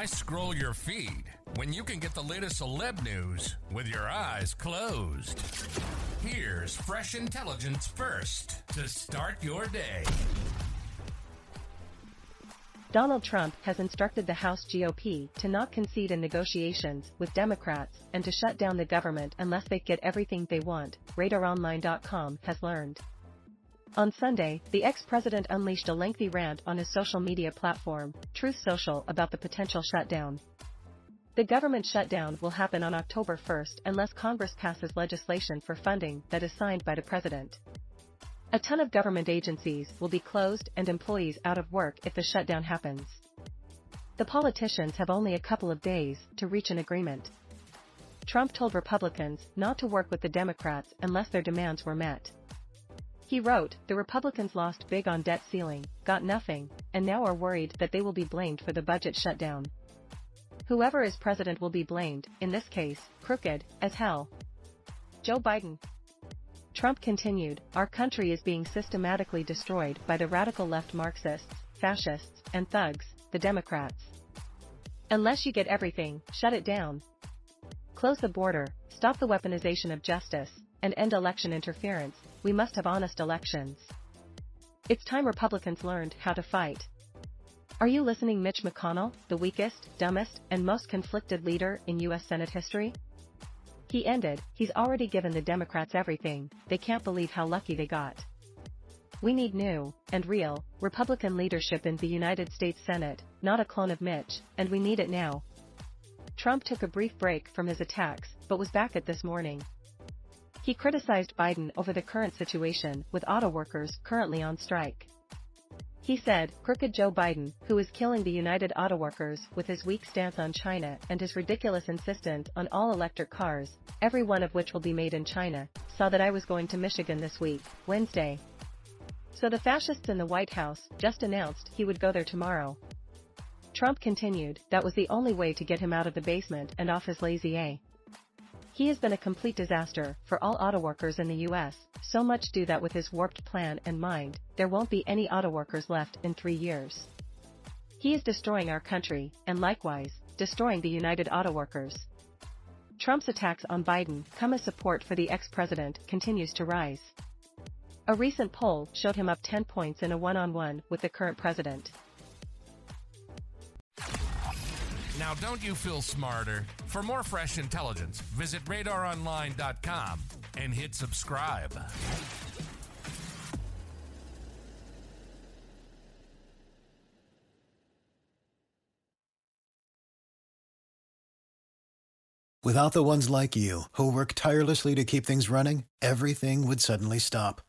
Why scroll your feed when you can get the latest celeb news with your eyes closed? Here's fresh intelligence first to start your day. Donald Trump has instructed the House GOP to not concede in negotiations with Democrats and to shut down the government unless they get everything they want, RadarOnline.com has learned. On Sunday, the ex-president unleashed a lengthy rant on his social media platform, Truth Social, about the potential shutdown. The government shutdown will happen on October 1st unless Congress passes legislation for funding that is signed by the president. A ton of government agencies will be closed and employees out of work if the shutdown happens. The politicians have only a couple of days to reach an agreement. Trump told Republicans not to work with the Democrats unless their demands were met. He wrote, the Republicans lost big on debt ceiling, got nothing, and now are worried that they will be blamed for the budget shutdown. Whoever is president will be blamed, in this case, crooked, as hell. Joe Biden. Trump continued, our country is being systematically destroyed by the radical left Marxists, fascists, and thugs, the Democrats. Unless you get everything, shut it down. Close the border, stop the weaponization of justice, and end election interference, we must have honest elections. It's time Republicans learned how to fight. Are you listening Mitch McConnell, the weakest, dumbest, and most conflicted leader in U.S. Senate history? He ended, he's already given the Democrats everything, they can't believe how lucky they got. We need new, and real, Republican leadership in the United States Senate, not a clone of Mitch, and we need it now. Trump took a brief break from his attacks, but was back at this morning, he criticized Biden over the current situation with auto workers currently on strike. He said, crooked Joe Biden, who is killing the United Auto Workers with his weak stance on China and his ridiculous insistence on all electric cars, every one of which will be made in China, saw that I was going to Michigan this week, Wednesday. So the fascists in the White House just announced he would go there tomorrow. Trump continued, that was the only way to get him out of the basement and off his lazy A. He has been a complete disaster for all auto workers in the US, so much do that with his warped plan and mind, there won't be any auto workers left in three years. He is destroying our country, and likewise, destroying the United Auto Workers. Trump's attacks on Biden come as support for the ex-president continues to rise. A recent poll showed him up 10 points in a one-on-one with the current president. Now, don't you feel smarter? For more fresh intelligence, visit radaronline.com and hit subscribe. Without the ones like you, who work tirelessly to keep things running, everything would suddenly stop.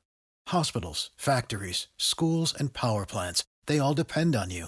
Hospitals, factories, schools, and power plants, they all depend on you.